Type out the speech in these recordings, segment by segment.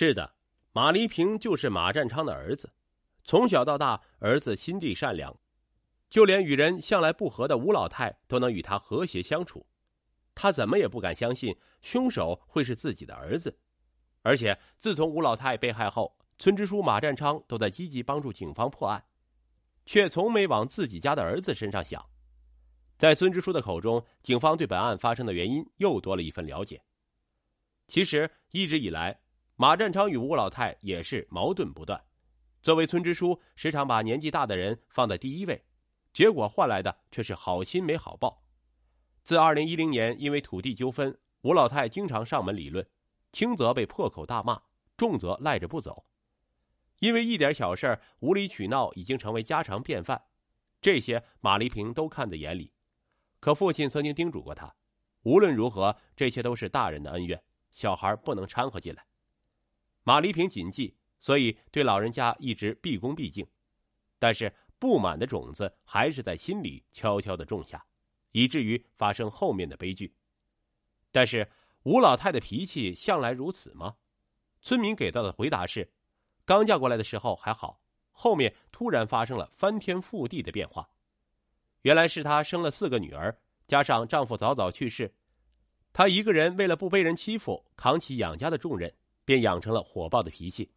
是的，马黎平就是马占昌的儿子。从小到大，儿子心地善良，就连与人向来不和的吴老太都能与他和谐相处。他怎么也不敢相信凶手会是自己的儿子。而且自从吴老太被害后，村支书马占昌都在积极帮助警方破案，却从没往自己家的儿子身上想。在村支书的口中，警方对本案发生的原因又多了一份了解。其实一直以来，马占昌与吴老太也是矛盾不断。作为村支书，时常把年纪大的人放在第一位，结果换来的却是好心没好报。自二零一零年，因为土地纠纷，吴老太经常上门理论，轻则被破口大骂，重则赖着不走。因为一点小事无理取闹已经成为家常便饭，这些马丽萍都看在眼里。可父亲曾经叮嘱过他，无论如何，这些都是大人的恩怨，小孩不能掺和进来。马丽萍谨记。所以，对老人家一直毕恭毕敬，但是不满的种子还是在心里悄悄的种下，以至于发生后面的悲剧。但是吴老太的脾气向来如此吗？村民给到的回答是：刚嫁过来的时候还好，后面突然发生了翻天覆地的变化。原来是她生了四个女儿，加上丈夫早早去世，她一个人为了不被人欺负，扛起养家的重任，便养成了火爆的脾气。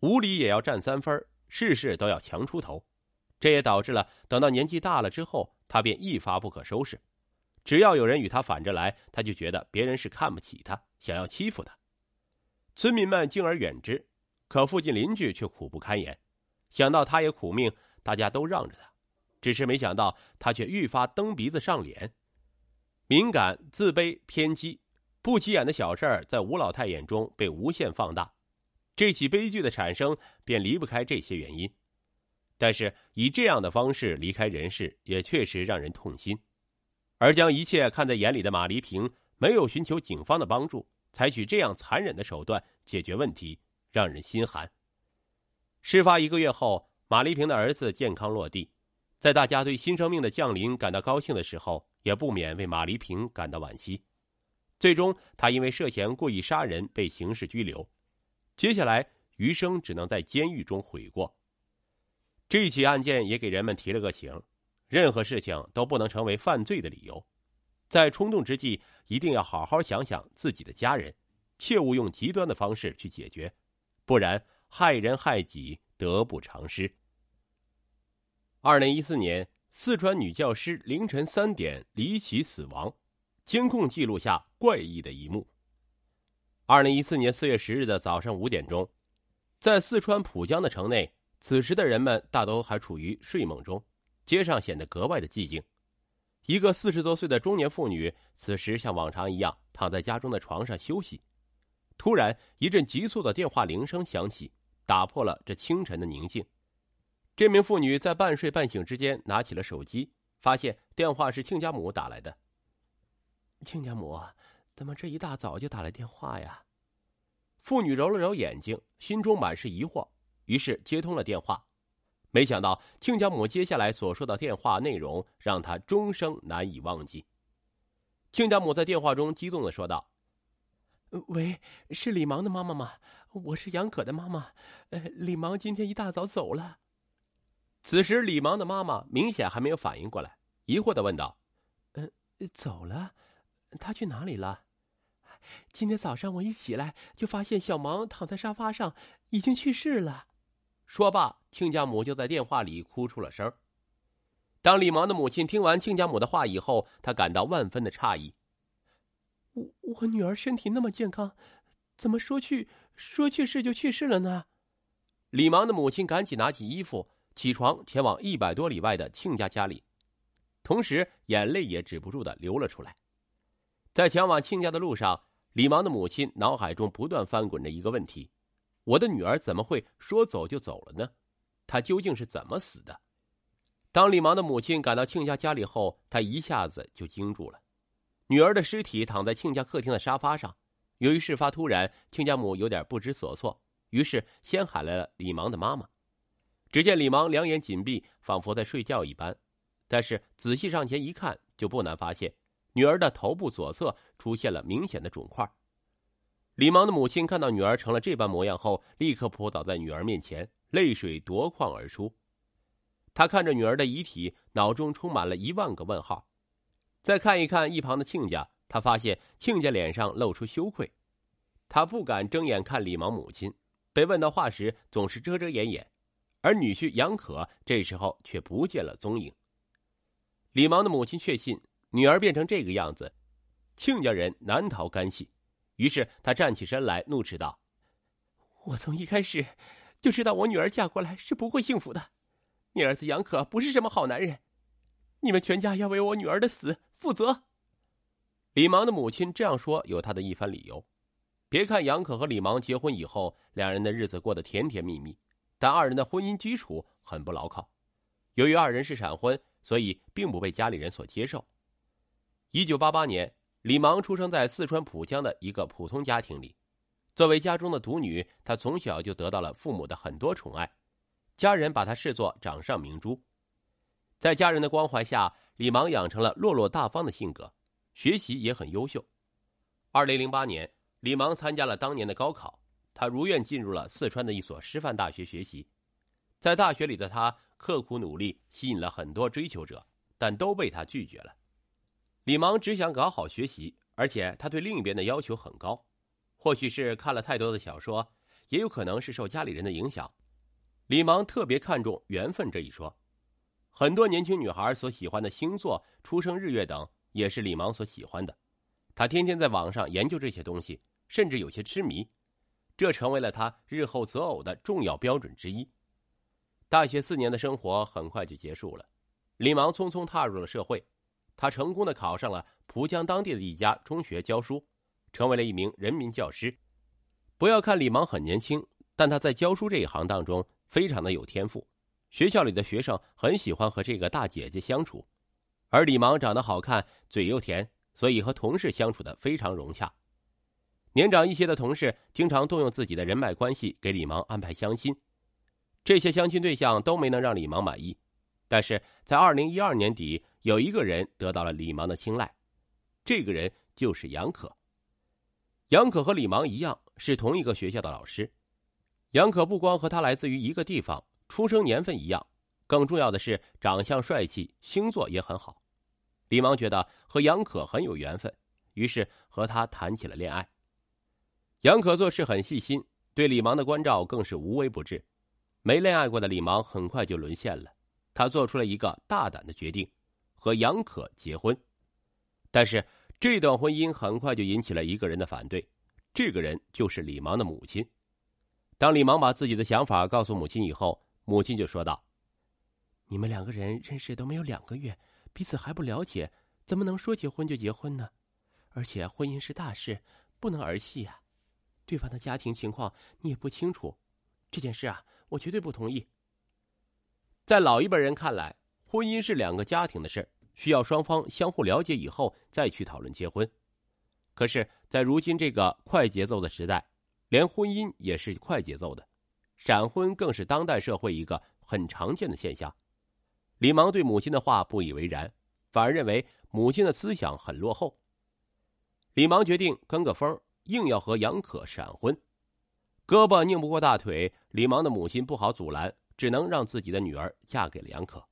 无理也要占三分，事事都要强出头，这也导致了等到年纪大了之后，他便一发不可收拾。只要有人与他反着来，他就觉得别人是看不起他，想要欺负他。村民们敬而远之，可附近邻居却苦不堪言。想到他也苦命，大家都让着他，只是没想到他却愈发蹬鼻子上脸，敏感、自卑、偏激，不起眼的小事儿在吴老太眼中被无限放大。这起悲剧的产生便离不开这些原因，但是以这样的方式离开人世，也确实让人痛心。而将一切看在眼里的马黎平，没有寻求警方的帮助，采取这样残忍的手段解决问题，让人心寒。事发一个月后，马黎平的儿子健康落地，在大家对新生命的降临感到高兴的时候，也不免为马黎平感到惋惜。最终，他因为涉嫌故意杀人被刑事拘留。接下来，余生只能在监狱中悔过。这起案件也给人们提了个醒：任何事情都不能成为犯罪的理由。在冲动之际，一定要好好想想自己的家人，切勿用极端的方式去解决，不然害人害己，得不偿失。二零一四年，四川女教师凌晨三点离奇死亡，监控记录下怪异的一幕。二零一四年四月十日的早上五点钟，在四川蒲江的城内，此时的人们大都还处于睡梦中，街上显得格外的寂静。一个四十多岁的中年妇女，此时像往常一样躺在家中的床上休息。突然，一阵急促的电话铃声响起，打破了这清晨的宁静。这名妇女在半睡半醒之间拿起了手机，发现电话是亲家母打来的。亲家母。怎么这一大早就打来电话呀？妇女揉了揉眼睛，心中满是疑惑，于是接通了电话。没想到亲家母接下来所说的电话内容，让她终生难以忘记。亲家母在电话中激动的说道：“喂，是李芒的妈妈吗？我是杨可的妈妈。呃，李芒今天一大早走了。”此时，李芒的妈妈明显还没有反应过来，疑惑的问道：“嗯，走了？他去哪里了？”今天早上我一起来，就发现小芒躺在沙发上，已经去世了。说罢，亲家母就在电话里哭出了声。当李芒的母亲听完亲家母的话以后，她感到万分的诧异。我我女儿身体那么健康，怎么说去说去世就去世了呢？李芒的母亲赶紧拿起衣服，起床前往一百多里外的亲家家里，同时眼泪也止不住的流了出来。在前往亲家的路上。李芒的母亲脑海中不断翻滚着一个问题：我的女儿怎么会说走就走了呢？她究竟是怎么死的？当李芒的母亲赶到亲家家里后，她一下子就惊住了。女儿的尸体躺在亲家客厅的沙发上。由于事发突然，亲家母有点不知所措，于是先喊来了李芒的妈妈。只见李芒两眼紧闭，仿佛在睡觉一般，但是仔细上前一看，就不难发现。女儿的头部左侧出现了明显的肿块。李芒的母亲看到女儿成了这般模样后，立刻扑倒在女儿面前，泪水夺眶而出。他看着女儿的遗体，脑中充满了一万个问号。再看一看一旁的亲家，他发现亲家脸上露出羞愧，他不敢睁眼看李芒母亲，被问到话时总是遮遮掩掩，而女婿杨可这时候却不见了踪影。李芒的母亲确信女儿变成这个样子，亲家人难逃干系。于是他站起身来，怒斥道：“我从一开始就知道我女儿嫁过来是不会幸福的。你儿子杨可不是什么好男人，你们全家要为我女儿的死负责。”李芒的母亲这样说有他的一番理由。别看杨可和李芒结婚以后，两人的日子过得甜甜蜜蜜，但二人的婚姻基础很不牢靠。由于二人是闪婚，所以并不被家里人所接受。一九八八年。李芒出生在四川蒲江的一个普通家庭里，作为家中的独女，她从小就得到了父母的很多宠爱，家人把她视作掌上明珠。在家人的关怀下，李芒养成了落落大方的性格，学习也很优秀。二零零八年，李芒参加了当年的高考，他如愿进入了四川的一所师范大学学习。在大学里的他刻苦努力，吸引了很多追求者，但都被她拒绝了。李芒只想搞好学习，而且他对另一边的要求很高。或许是看了太多的小说，也有可能是受家里人的影响。李芒特别看重缘分这一说。很多年轻女孩所喜欢的星座、出生日月等，也是李芒所喜欢的。他天天在网上研究这些东西，甚至有些痴迷，这成为了他日后择偶的重要标准之一。大学四年的生活很快就结束了，李芒匆匆踏入了社会。他成功的考上了蒲江当地的一家中学教书，成为了一名人民教师。不要看李芒很年轻，但他在教书这一行当中非常的有天赋。学校里的学生很喜欢和这个大姐姐相处，而李芒长得好看，嘴又甜，所以和同事相处的非常融洽。年长一些的同事经常动用自己的人脉关系给李芒安排相亲，这些相亲对象都没能让李芒满意。但是在二零一二年底，有一个人得到了李芒的青睐，这个人就是杨可。杨可和李芒一样是同一个学校的老师，杨可不光和他来自于一个地方，出生年份一样，更重要的是长相帅气，星座也很好。李芒觉得和杨可很有缘分，于是和他谈起了恋爱。杨可做事很细心，对李芒的关照更是无微不至。没恋爱过的李芒很快就沦陷了。他做出了一个大胆的决定，和杨可结婚。但是这段婚姻很快就引起了一个人的反对，这个人就是李芒的母亲。当李芒把自己的想法告诉母亲以后，母亲就说道：“你们两个人认识都没有两个月，彼此还不了解，怎么能说结婚就结婚呢？而且婚姻是大事，不能儿戏啊！对方的家庭情况你也不清楚，这件事啊，我绝对不同意。”在老一辈人看来，婚姻是两个家庭的事需要双方相互了解以后再去讨论结婚。可是，在如今这个快节奏的时代，连婚姻也是快节奏的，闪婚更是当代社会一个很常见的现象。李芒对母亲的话不以为然，反而认为母亲的思想很落后。李芒决定跟个风，硬要和杨可闪婚。胳膊拧不过大腿，李芒的母亲不好阻拦。只能让自己的女儿嫁给了杨可。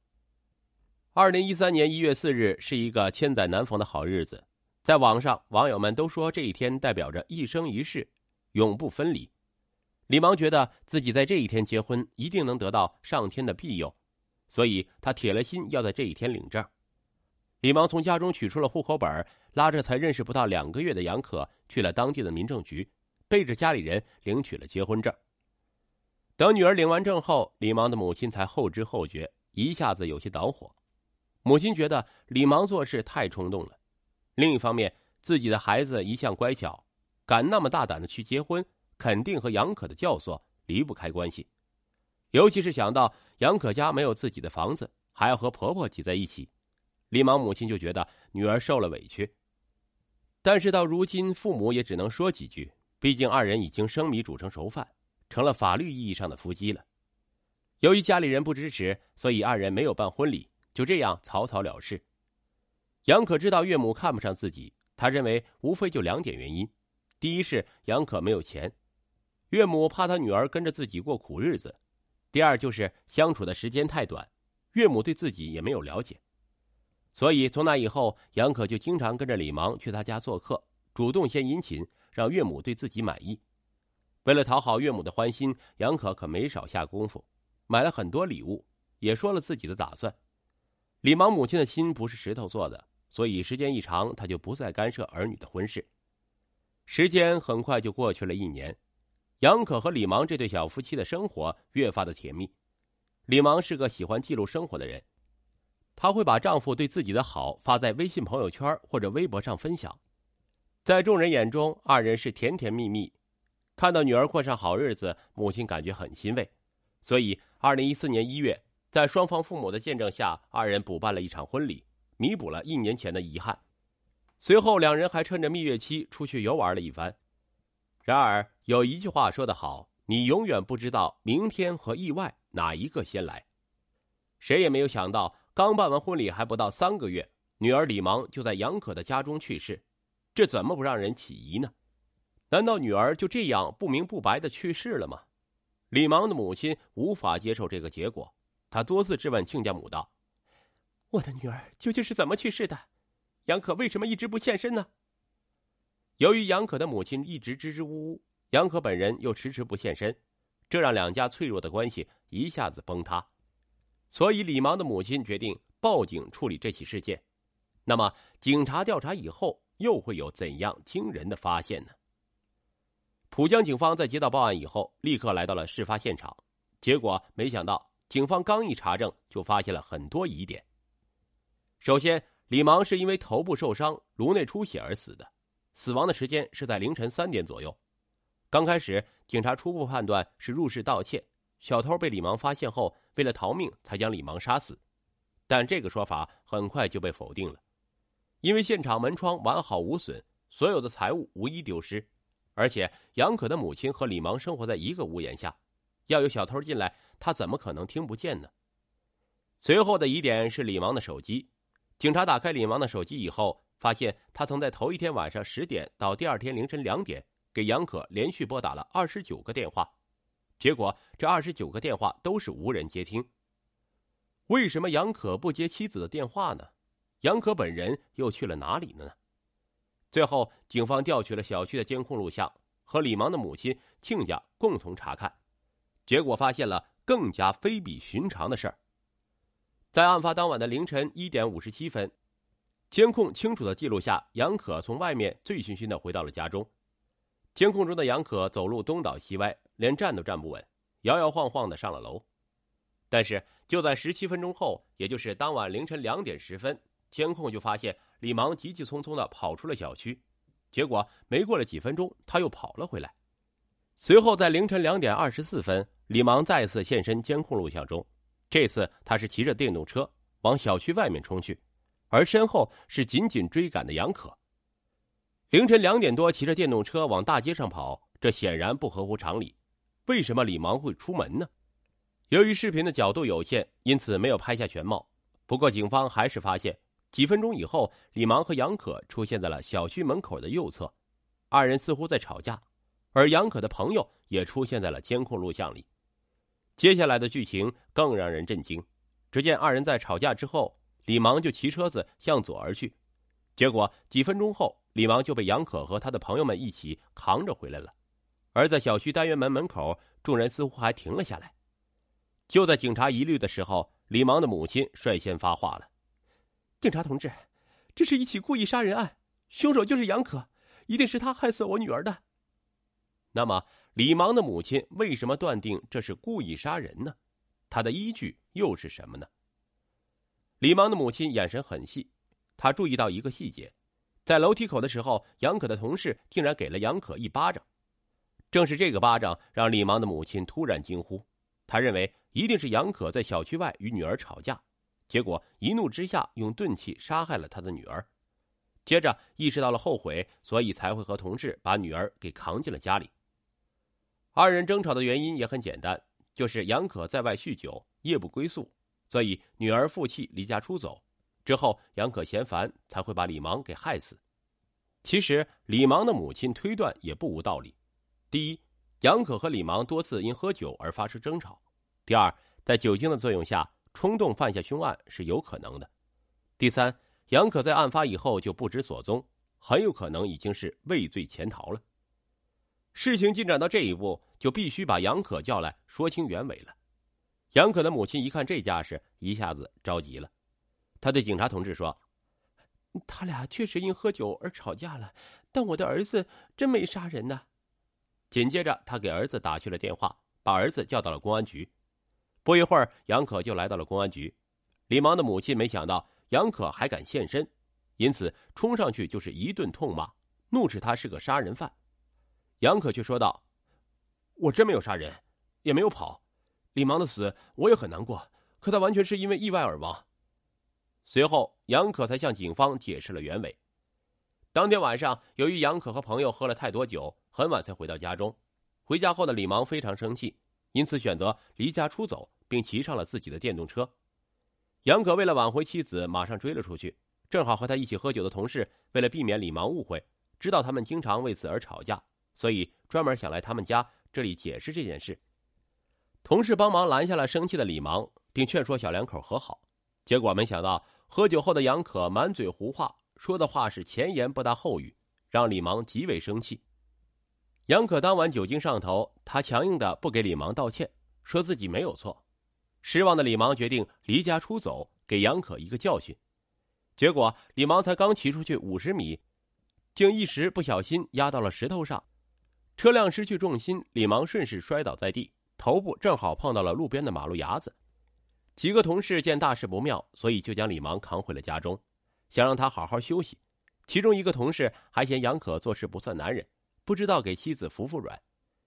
二零一三年一月四日是一个千载难逢的好日子，在网上网友们都说这一天代表着一生一世，永不分离。李芒觉得自己在这一天结婚一定能得到上天的庇佑，所以他铁了心要在这一天领证。李芒从家中取出了户口本，拉着才认识不到两个月的杨可去了当地的民政局，背着家里人领取了结婚证。等女儿领完证后，李芒的母亲才后知后觉，一下子有些恼火。母亲觉得李芒做事太冲动了，另一方面，自己的孩子一向乖巧，敢那么大胆的去结婚，肯定和杨可的教唆离不开关系。尤其是想到杨可家没有自己的房子，还要和婆婆挤在一起，李芒母亲就觉得女儿受了委屈。但是到如今，父母也只能说几句，毕竟二人已经生米煮成熟饭。成了法律意义上的夫妻了。由于家里人不支持，所以二人没有办婚礼，就这样草草了事。杨可知道岳母看不上自己，他认为无非就两点原因：第一是杨可没有钱，岳母怕他女儿跟着自己过苦日子；第二就是相处的时间太短，岳母对自己也没有了解。所以从那以后，杨可就经常跟着李芒去他家做客，主动献殷勤，让岳母对自己满意。为了讨好岳母的欢心，杨可可没少下功夫，买了很多礼物，也说了自己的打算。李芒母亲的心不是石头做的，所以时间一长，他就不再干涉儿女的婚事。时间很快就过去了一年，杨可和李芒这对小夫妻的生活越发的甜蜜。李芒是个喜欢记录生活的人，她会把丈夫对自己的好发在微信朋友圈或者微博上分享，在众人眼中，二人是甜甜蜜蜜。看到女儿过上好日子，母亲感觉很欣慰，所以二零一四年一月，在双方父母的见证下，二人补办了一场婚礼，弥补了一年前的遗憾。随后，两人还趁着蜜月期出去游玩了一番。然而，有一句话说得好：“你永远不知道明天和意外哪一个先来。”谁也没有想到，刚办完婚礼还不到三个月，女儿李芒就在杨可的家中去世，这怎么不让人起疑呢？难道女儿就这样不明不白的去世了吗？李芒的母亲无法接受这个结果，他多次质问亲家母道：“我的女儿究竟是怎么去世的？杨可为什么一直不现身呢？”由于杨可的母亲一直支支吾吾，杨可本人又迟迟不现身，这让两家脆弱的关系一下子崩塌。所以，李芒的母亲决定报警处理这起事件。那么，警察调查以后又会有怎样惊人的发现呢？浦江警方在接到报案以后，立刻来到了事发现场。结果没想到，警方刚一查证，就发现了很多疑点。首先，李芒是因为头部受伤、颅内出血而死的，死亡的时间是在凌晨三点左右。刚开始，警察初步判断是入室盗窃，小偷被李芒发现后，为了逃命才将李芒杀死。但这个说法很快就被否定了，因为现场门窗完好无损，所有的财物无一丢失。而且杨可的母亲和李芒生活在一个屋檐下，要有小偷进来，他怎么可能听不见呢？随后的疑点是李芒的手机，警察打开李芒的手机以后，发现他曾在头一天晚上十点到第二天凌晨两点给杨可连续拨打了二十九个电话，结果这二十九个电话都是无人接听。为什么杨可不接妻子的电话呢？杨可本人又去了哪里呢？最后，警方调取了小区的监控录像，和李芒的母亲、亲家共同查看，结果发现了更加非比寻常的事儿。在案发当晚的凌晨一点五十七分，监控清楚的记录下，杨可从外面醉醺醺的回到了家中。监控中的杨可走路东倒西歪，连站都站不稳，摇摇晃晃的上了楼。但是就在十七分钟后，也就是当晚凌晨两点十分，监控就发现。李芒急急匆匆的跑出了小区，结果没过了几分钟，他又跑了回来。随后在凌晨两点二十四分，李芒再次现身监控录像中，这次他是骑着电动车往小区外面冲去，而身后是紧紧追赶的杨可。凌晨两点多骑着电动车往大街上跑，这显然不合乎常理。为什么李芒会出门呢？由于视频的角度有限，因此没有拍下全貌。不过警方还是发现。几分钟以后，李芒和杨可出现在了小区门口的右侧，二人似乎在吵架，而杨可的朋友也出现在了监控录像里。接下来的剧情更让人震惊，只见二人在吵架之后，李芒就骑车子向左而去，结果几分钟后，李芒就被杨可和他的朋友们一起扛着回来了。而在小区单元门门口，众人似乎还停了下来。就在警察疑虑的时候，李芒的母亲率先发话了。警察同志，这是一起故意杀人案，凶手就是杨可，一定是他害死我女儿的。那么，李芒的母亲为什么断定这是故意杀人呢？他的依据又是什么呢？李芒的母亲眼神很细，他注意到一个细节，在楼梯口的时候，杨可的同事竟然给了杨可一巴掌。正是这个巴掌让李芒的母亲突然惊呼，他认为一定是杨可在小区外与女儿吵架。结果一怒之下用钝器杀害了他的女儿，接着意识到了后悔，所以才会和同事把女儿给扛进了家里。二人争吵的原因也很简单，就是杨可在外酗酒，夜不归宿，所以女儿负气离家出走。之后杨可嫌烦，才会把李芒给害死。其实李芒的母亲推断也不无道理：第一，杨可和李芒多次因喝酒而发生争吵；第二，在酒精的作用下冲动犯下凶案是有可能的；第三，杨可在案发以后就不知所踪，很有可能已经是畏罪潜逃了。事情进展到这一步，就必须把杨可叫来说清原委了。杨可的母亲一看这架势，一下子着急了，他对警察同志说。他俩确实因喝酒而吵架了，但我的儿子真没杀人呢。紧接着，他给儿子打去了电话，把儿子叫到了公安局。不一会儿，杨可就来到了公安局。李芒的母亲没想到杨可还敢现身，因此冲上去就是一顿痛骂，怒斥他是个杀人犯。杨可却说道：“我真没有杀人，也没有跑。李芒的死我也很难过，可他完全是因为意外而亡。”随后，杨可才向警方解释了原委。当天晚上，由于杨可和朋友喝了太多酒，很晚才回到家中。回家后的李芒非常生气，因此选择离家出走，并骑上了自己的电动车。杨可为了挽回妻子，马上追了出去。正好和他一起喝酒的同事，为了避免李芒误会，知道他们经常为此而吵架，所以专门想来他们家这里解释这件事。同事帮忙拦下了生气的李芒，并劝说小两口和好。结果没想到。喝酒后的杨可满嘴胡话，说的话是前言不搭后语，让李芒极为生气。杨可当晚酒精上头，他强硬的不给李芒道歉，说自己没有错。失望的李芒决定离家出走，给杨可一个教训。结果李芒才刚骑出去五十米，竟一时不小心压到了石头上，车辆失去重心，李芒顺势摔倒在地，头部正好碰到了路边的马路牙子。几个同事见大事不妙，所以就将李芒扛回了家中，想让他好好休息。其中一个同事还嫌杨可做事不算男人，不知道给妻子服服软，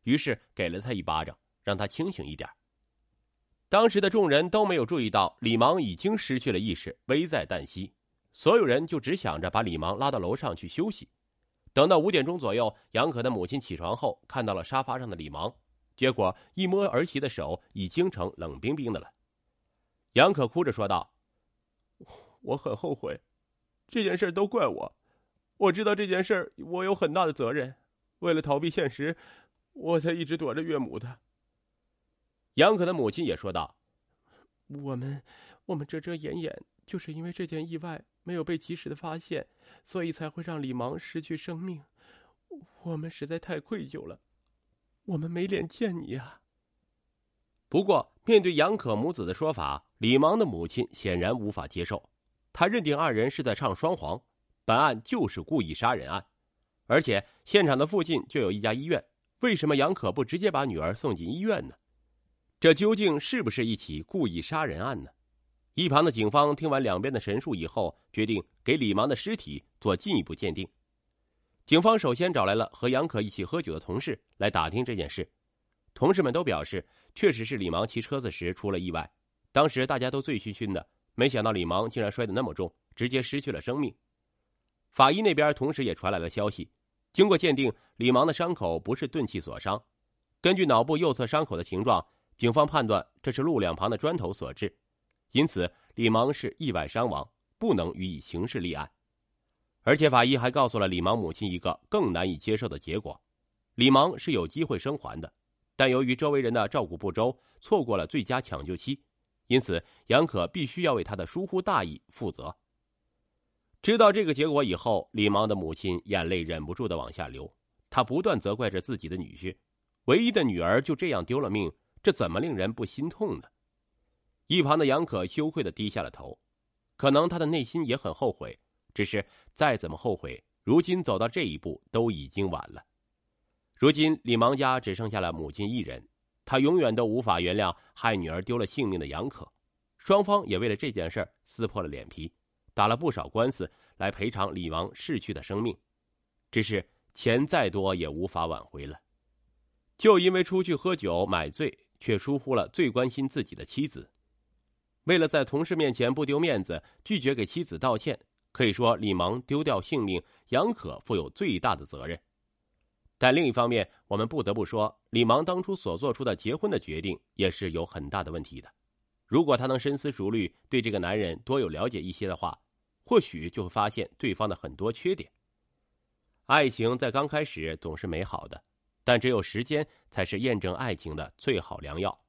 于是给了他一巴掌，让他清醒一点。当时的众人都没有注意到李芒已经失去了意识，危在旦夕。所有人就只想着把李芒拉到楼上去休息。等到五点钟左右，杨可的母亲起床后看到了沙发上的李芒，结果一摸儿媳的手，已经成冷冰冰的了。杨可哭着说道：“我很后悔，这件事都怪我。我知道这件事我有很大的责任，为了逃避现实，我才一直躲着岳母的。”杨可的母亲也说道：“我们，我们遮遮掩掩，就是因为这件意外没有被及时的发现，所以才会让李芒失去生命。我们实在太愧疚了，我们没脸见你啊。”不过，面对杨可母子的说法，李芒的母亲显然无法接受。他认定二人是在唱双簧，本案就是故意杀人案，而且现场的附近就有一家医院，为什么杨可不直接把女儿送进医院呢？这究竟是不是一起故意杀人案呢？一旁的警方听完两边的陈述以后，决定给李芒的尸体做进一步鉴定。警方首先找来了和杨可一起喝酒的同事来打听这件事。同事们都表示，确实是李芒骑车子时出了意外，当时大家都醉醺醺的，没想到李芒竟然摔得那么重，直接失去了生命。法医那边同时也传来了消息，经过鉴定，李芒的伤口不是钝器所伤，根据脑部右侧伤口的形状，警方判断这是路两旁的砖头所致，因此李芒是意外伤亡，不能予以刑事立案。而且法医还告诉了李芒母亲一个更难以接受的结果：李芒是有机会生还的。但由于周围人的照顾不周，错过了最佳抢救期，因此杨可必须要为他的疏忽大意负责。知道这个结果以后，李芒的母亲眼泪忍不住的往下流，她不断责怪着自己的女婿，唯一的女儿就这样丢了命，这怎么令人不心痛呢？一旁的杨可羞愧的低下了头，可能他的内心也很后悔，只是再怎么后悔，如今走到这一步都已经晚了。如今李芒家只剩下了母亲一人，他永远都无法原谅害女儿丢了性命的杨可。双方也为了这件事撕破了脸皮，打了不少官司来赔偿李芒逝去的生命。只是钱再多也无法挽回了。就因为出去喝酒买醉，却疏忽了最关心自己的妻子。为了在同事面前不丢面子，拒绝给妻子道歉，可以说李芒丢掉性命，杨可负有最大的责任。但另一方面，我们不得不说，李芒当初所做出的结婚的决定也是有很大的问题的。如果他能深思熟虑，对这个男人多有了解一些的话，或许就会发现对方的很多缺点。爱情在刚开始总是美好的，但只有时间才是验证爱情的最好良药。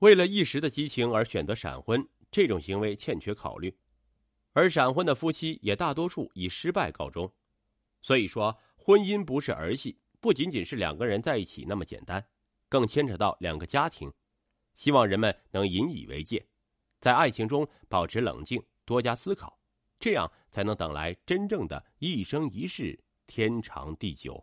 为了一时的激情而选择闪婚，这种行为欠缺考虑，而闪婚的夫妻也大多数以失败告终。所以说，婚姻不是儿戏，不仅仅是两个人在一起那么简单，更牵扯到两个家庭。希望人们能引以为戒，在爱情中保持冷静，多加思考，这样才能等来真正的一生一世。天长地久。